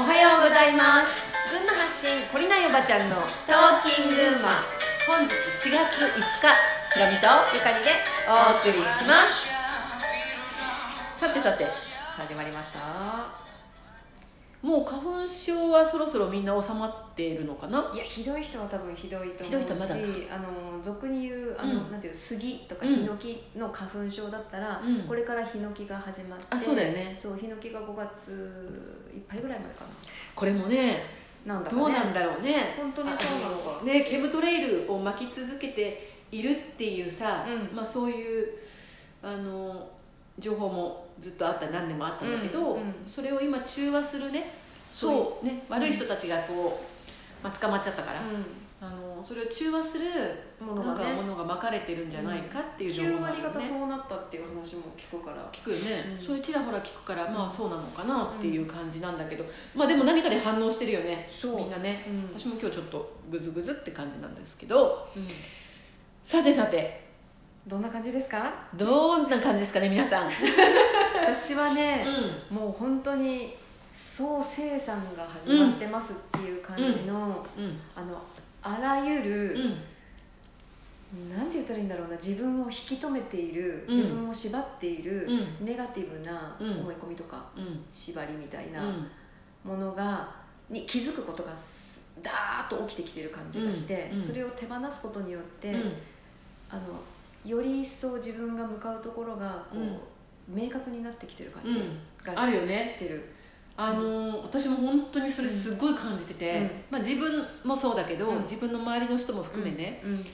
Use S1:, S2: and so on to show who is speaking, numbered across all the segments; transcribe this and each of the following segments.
S1: おはようございます。
S2: 群馬発信
S1: こりないおばちゃんの
S2: トーキング馬。
S1: 本日4月5日ひろみと
S2: ゆかりで
S1: お送りします。さてさて
S2: 始まりました。
S1: もう花粉症はそろそろみんな収まっているのかな？い
S2: やひどい人は多分ひどいと思うし
S1: ひどい人はまだか
S2: あの俗に言うあの、
S1: うん。
S2: なんていう杉とか
S1: うん
S2: ヒノキの花粉症だったら、
S1: うん。
S2: これからヒノキが始まって
S1: あそうだよね。
S2: そうヒノキが5月いっぱいぐらいまでか
S1: これもね
S2: ななんだかね。
S1: どうなんだろうね。
S2: 本当にそうなのか
S1: あねケムトレイルを巻き続けているっていうさ、
S2: うん。
S1: まあそういうあの情報もずっとあった何年もあったんだけど、
S2: うんうん。
S1: それを今中和するねそう。ね悪い人たちがこう、まあ、捕まっちゃったから、
S2: う
S1: あのそれを中和する
S2: んもの
S1: なん
S2: がね
S1: かものが巻かれてるんじゃないかっていう情
S2: 9
S1: 報もあるよね。
S2: 割方そうなったっていう話も聞くから。
S1: 聞くよね、
S2: うん。
S1: それちらほら聞くからまあ
S2: うん
S1: そうなのかなっていう感じなんだけど、まあでも何かで反応してるよね
S2: そう。
S1: みんなね、
S2: うん。
S1: 私も今日ちょっとグズグズって感じなんですけど。
S2: うん。
S1: さてさて
S2: どんな感じですか？
S1: どんな感じですかね皆さん、
S2: 私はね、
S1: う
S2: もう本当に総生産が始まってますっていう感じの、
S1: ん。うん。
S2: あのあらゆる、
S1: うん。
S2: なんて言ったらいいんだろうな自分を引き止めている、
S1: うん。
S2: 自分を縛っている、
S1: う
S2: ネガティブな
S1: うん。
S2: 思い込みとか、
S1: うん。
S2: 縛りみたいな
S1: うん。
S2: ものがに気づくことがすダーッと起きてきてる感じがして、
S1: うん。うん。
S2: それを手放すことによって、
S1: うん。
S2: あのより一層自分が向かうところがこう、明確になってきてる感じがし,、
S1: あるよね。
S2: してる。
S1: あの私も本当にそれすごい感じてて、
S2: うん。
S1: まあ、自分もそうだけど、
S2: うん。
S1: 自分の周りの人も含めね、
S2: うん。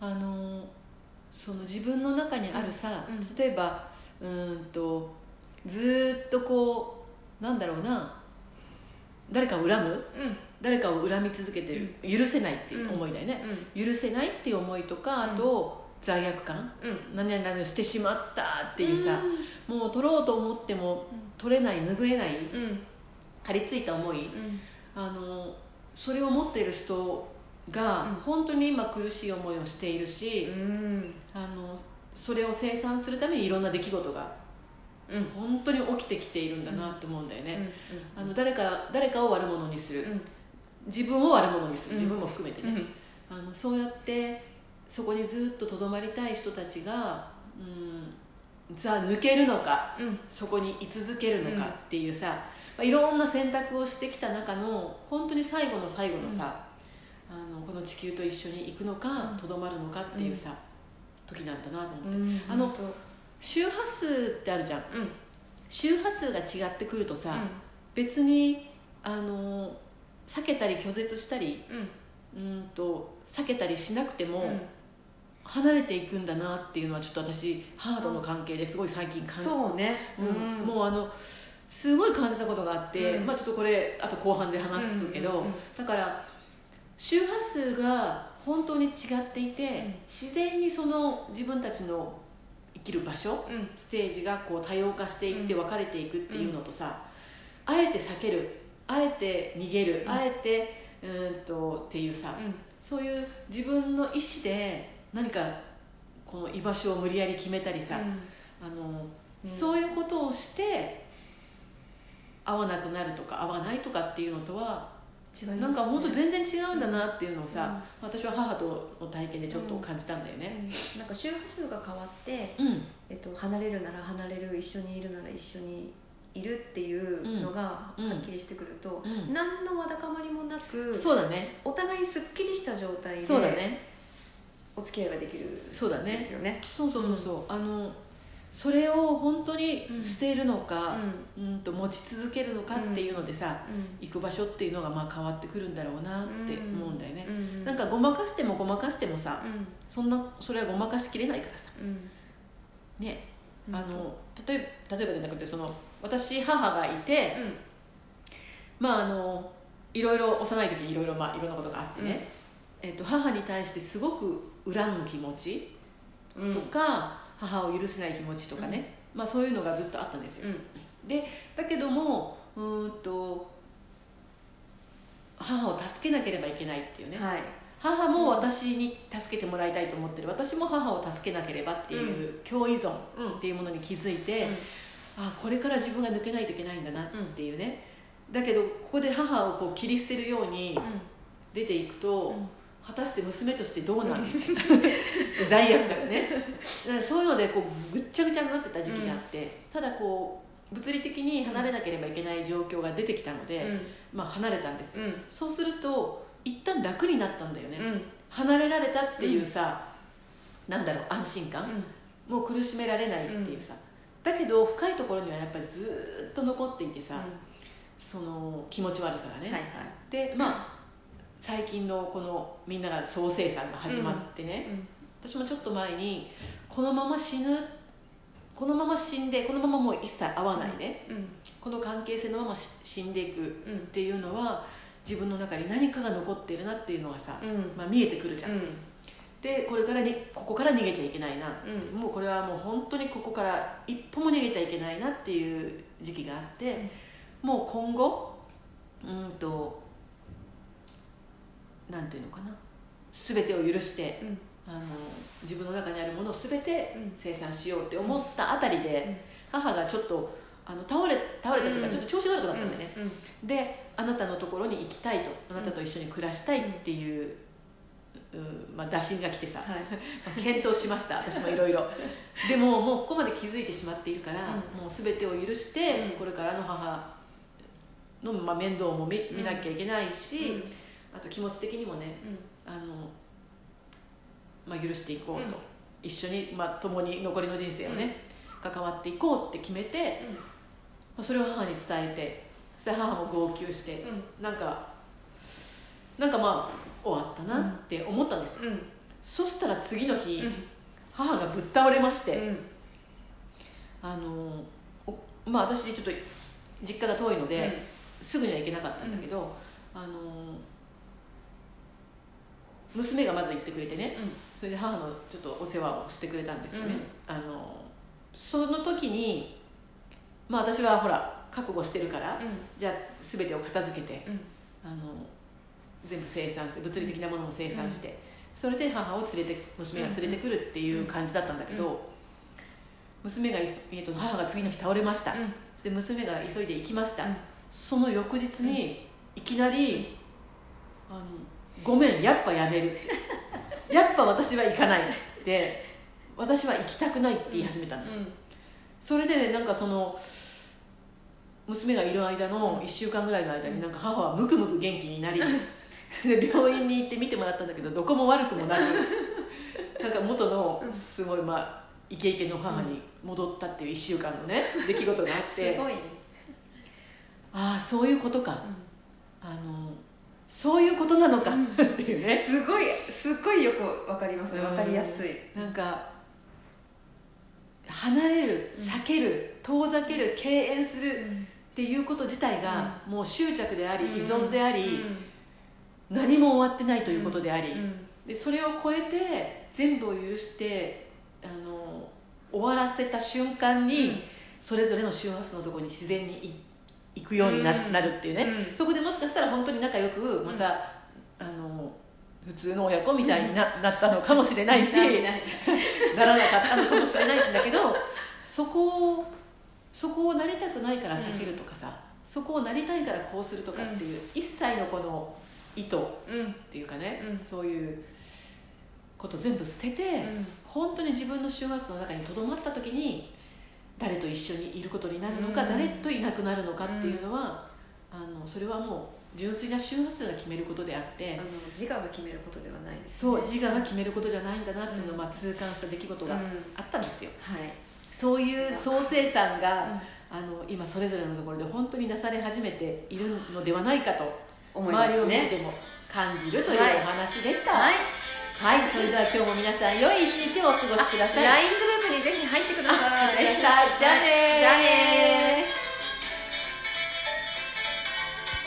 S1: あのその自分の中にあるさ、
S2: うん。
S1: 例えばうーんとずーっとこうなんだろうな誰かを恨む
S2: うん。
S1: 誰かを恨み続けてる、許せないっていう思いだよね、許せないっていう思いとかあと、罪悪感？
S2: うん。
S1: 何々してしまったっていうさ、もう取ろうと思っても取れない拭えない
S2: うん。うん
S1: 張り付いた思い。あのそれを持っている人が
S2: うん。
S1: 本当に今苦しい思いをしているし、
S2: うん。
S1: あのそれを生産するためにいろんな出来事が
S2: うん。
S1: 本当に起きてきているんだなって思うんだよね、
S2: うん。
S1: あの誰か誰かを悪者にする、
S2: うん。
S1: 自分を悪者にする。
S2: うん。
S1: 自分も含めてね、あのそうやってそこにずっととどまりたい人たちが、うん、じゃあ抜けるのか
S2: うん。
S1: そこに居続けるのかっていうさ、まあ、いろんな選択をしてきた中の本当に最後の最後のさ、あのこの地球と一緒に行くのか
S2: うん。
S1: とど、まるのかっていうさ、時なんだなと思って、
S2: うん。
S1: あの
S2: 本
S1: 周波数ってあるじゃん。
S2: 当うん。
S1: 周波数が違ってくるとさ、別にあの避けたり拒絶したり
S2: うん
S1: と避けたりしなくても、
S2: うん
S1: 離れていくんだなっていうのはちょっと私ハードの関係ですごい最近感じ
S2: そうね。
S1: うん。もうあのすごい感じたことがあって、
S2: うん。
S1: まあ、ちょっとこれあと後半で話すけど、だから周波数が本当に違っていて、
S2: ん。
S1: 自然にその自分たちの生きる場所
S2: うん。
S1: ステージがこう多様化していって
S2: うん。
S1: 分かれていくっていうのとさ、あえて避けるあえて逃げる、
S2: うん。
S1: あえてうーんとっていうさ、
S2: うん。
S1: そういう自分の意思で何かこの居場所を無理やり決めたりさ、あの
S2: うん。
S1: そういうことをして会わなくなるとか会わないとかっていうのとは
S2: 違ね。
S1: なんか本当全然違うんだなっていうのをさ、私は母との体験でちょっと感じたんだよね。
S2: うん。なんか周波数が変わって、
S1: うん。
S2: えっと、離れるなら離れる一緒にいるなら一緒にいるっていうのがは
S1: うん。
S2: っきりしてくると、
S1: うん。
S2: 何のわだかまりもなく
S1: そうだね。
S2: お互いすっきりした状態で
S1: そうだね
S2: お付き合いができる
S1: そうだね。
S2: ですよね。
S1: そうそうそうそう、あのそれを本当に捨てるのか、うん、と持ち続けるのかっていうのでさ、
S2: う
S1: 行く場所っていうのがまあ変わってくるんだろうなって思うんだよね、
S2: ん
S1: なんかごまかしてもごまかしてもさ、
S2: うん。
S1: そんなそれはごまかしきれないからさ。
S2: うん。
S1: ね。
S2: うん。
S1: あの例えば例えばじゃなくてその私母がいて、まああのいろいろ幼い時にいろいろまあいろんなことがあってね、えっと母に対してすごく恨む気持ち
S2: うん。
S1: とか、母を許せない気持ちとかね、まあそういうのがずっとあったんですよ、
S2: うん。
S1: でだけどもうーんと母を助けなければいけないっていうね、
S2: はい。
S1: 母も私に助けてもらいたいと思ってる。私も母を助けなければっていう共依存
S2: うん
S1: っていうものに気づいて、あこれから自分が抜けないといけないんだなっていうね、だけどここで母をこう切り捨てるように
S2: うん。
S1: 出ていくと、
S2: うん
S1: 果たして娘としてどうなんみたいな罪悪感ね。だからそういうのでこうぐっちゃぐちゃになってた時期があって、ただこう物理的に離れなければいけない状況が出てきたので、まあ離れたんですよ、
S2: うん。
S1: そうすると一旦楽になったんだよね、
S2: うん。
S1: 離れられたっていうさ、なんだろう安心感、もう苦しめられないっていうさ、だけど深いところにはやっぱりずーっと残っていてさ、その気持ち悪さがね、
S2: はいはい。
S1: でまあ最近のこのみんなが総生産が始まってね、私もちょっと前にこのまま死ぬこのまま死んでこのままもう一切会わないで、
S2: うん。
S1: この関係性のままし死んでいくっ
S2: うん。
S1: ていうのは自分の中に何かが残っているなっていうのがさ、
S2: うん。
S1: まあ、見えてくるじゃん、
S2: うん。
S1: でこれからにここから逃げちゃいけないな、
S2: うん。
S1: もうこれはもう本当にここから一歩も逃げちゃいけないなっていう時期があって、もう今後うんとなんていうのかな。全てを許して
S2: うん。
S1: あの自分の中にあるものを全て
S2: うん。
S1: 生産しようって思ったあたりで、
S2: うん。
S1: 母がちょっとあの倒れ倒れたというか、
S2: うん。
S1: ちょっと調子が悪くなったんだよね、
S2: うん。
S1: であなたのところに行きたいと。あなたと一緒に暮らしたいっていう、うん。まあ、打診が来てさ、
S2: はい。
S1: まあ検討しました。私もいろいろ。でももうここまで気づいてしまっているから、
S2: うん。
S1: もう全てを許して、
S2: うん。
S1: これからの母の、まあ、面倒も見見なきゃいけないし、あと気持ち的にもねあの、まあ、許していこうと、
S2: うん。
S1: 一緒に、まあ、共に残りの人生をね、関わっていこうって決めて、まあ、それを母に伝えてそして母も号泣して、なんかなんかまあ終わったなって思ったんですそしたら次の日、
S2: うん。
S1: 母がぶっ倒れまして、
S2: うん。
S1: あのおまあ私ちょっと実家が遠いので、すぐには行けなかったんだけど、あの娘がまず行ってくれてねそれで母のちょっとお世話をしてくれたんですよね、あのその時にまあ私はほら覚悟してるから、じゃあ全てを片付けて
S2: うん。
S1: あの全部生産して物理的なものも生産して、それで母を連れて娘が連れてくるっていう感じだったんだけど、娘がい、えー、と母が次の日倒れました、で娘が急いで行きました、
S2: うん。
S1: その翌日にいきなり「あのごめんやっぱやめる」やっぱ私は行かない」って私は行きたくないって言い始めたんです、それでなんかその娘がいる間の1週間ぐらいの間になんか母はムクムク元気になりで病院に行って見てもらったんだけどどこも悪くもなく なんか元のすごいまあイケイケの母に戻ったっていう1週間のね出来事があって。
S2: すごいね。
S1: ああそういうことか。あのそういうことなのかっていうね。
S2: すごいすっごいよくわかりますね。わかりやすい。
S1: なんか離れる避ける遠ざける敬遠するっていうこと自体がもう執着であり依存であり何も終わってないということであり。でそれを超えて全部を許してあの終わらせた瞬間にそれぞれの周波数のところに自然にい行くようにな,、
S2: うん
S1: なるっていうね、
S2: うん。
S1: そこでもしかしたら本当に仲良くまた、あの普通の親子みたいにな,、なったのかもしれないし
S2: な
S1: らなかったのかもしれないんだけどそこをそこをなりたくないから避けるとかさ、そこをなりたいからこうするとかっていう、一切のこの意図っ
S2: うん。
S1: ていうかね、
S2: うん。
S1: そういうこと全部捨てて、本当に自分の周波数の中にとどまった時に誰と一緒にいることになるのか、
S2: うん。
S1: 誰といなくなるのかっていうのは、あのそれはもう純粋な周波数が決めることであって、
S2: あの自我が決めることではないです
S1: そう自我が決めることじゃないんだなっていうのを、
S2: うん。
S1: まあ、痛感した出来事が
S2: うん
S1: あったんですよ。
S2: はい。
S1: そういう総生産が、
S2: うん。
S1: あの今それぞれのところで本当になされ始めているのではないかと、
S2: 思いま
S1: 周りを
S2: すね
S1: 見てても感じるという
S2: はい。
S1: お話でした。
S2: はい。
S1: はい、それでは今日も皆さん良い一日をお過ごしください。
S2: にぜひ
S1: 入ってください。じゃあねー。
S2: じゃあねー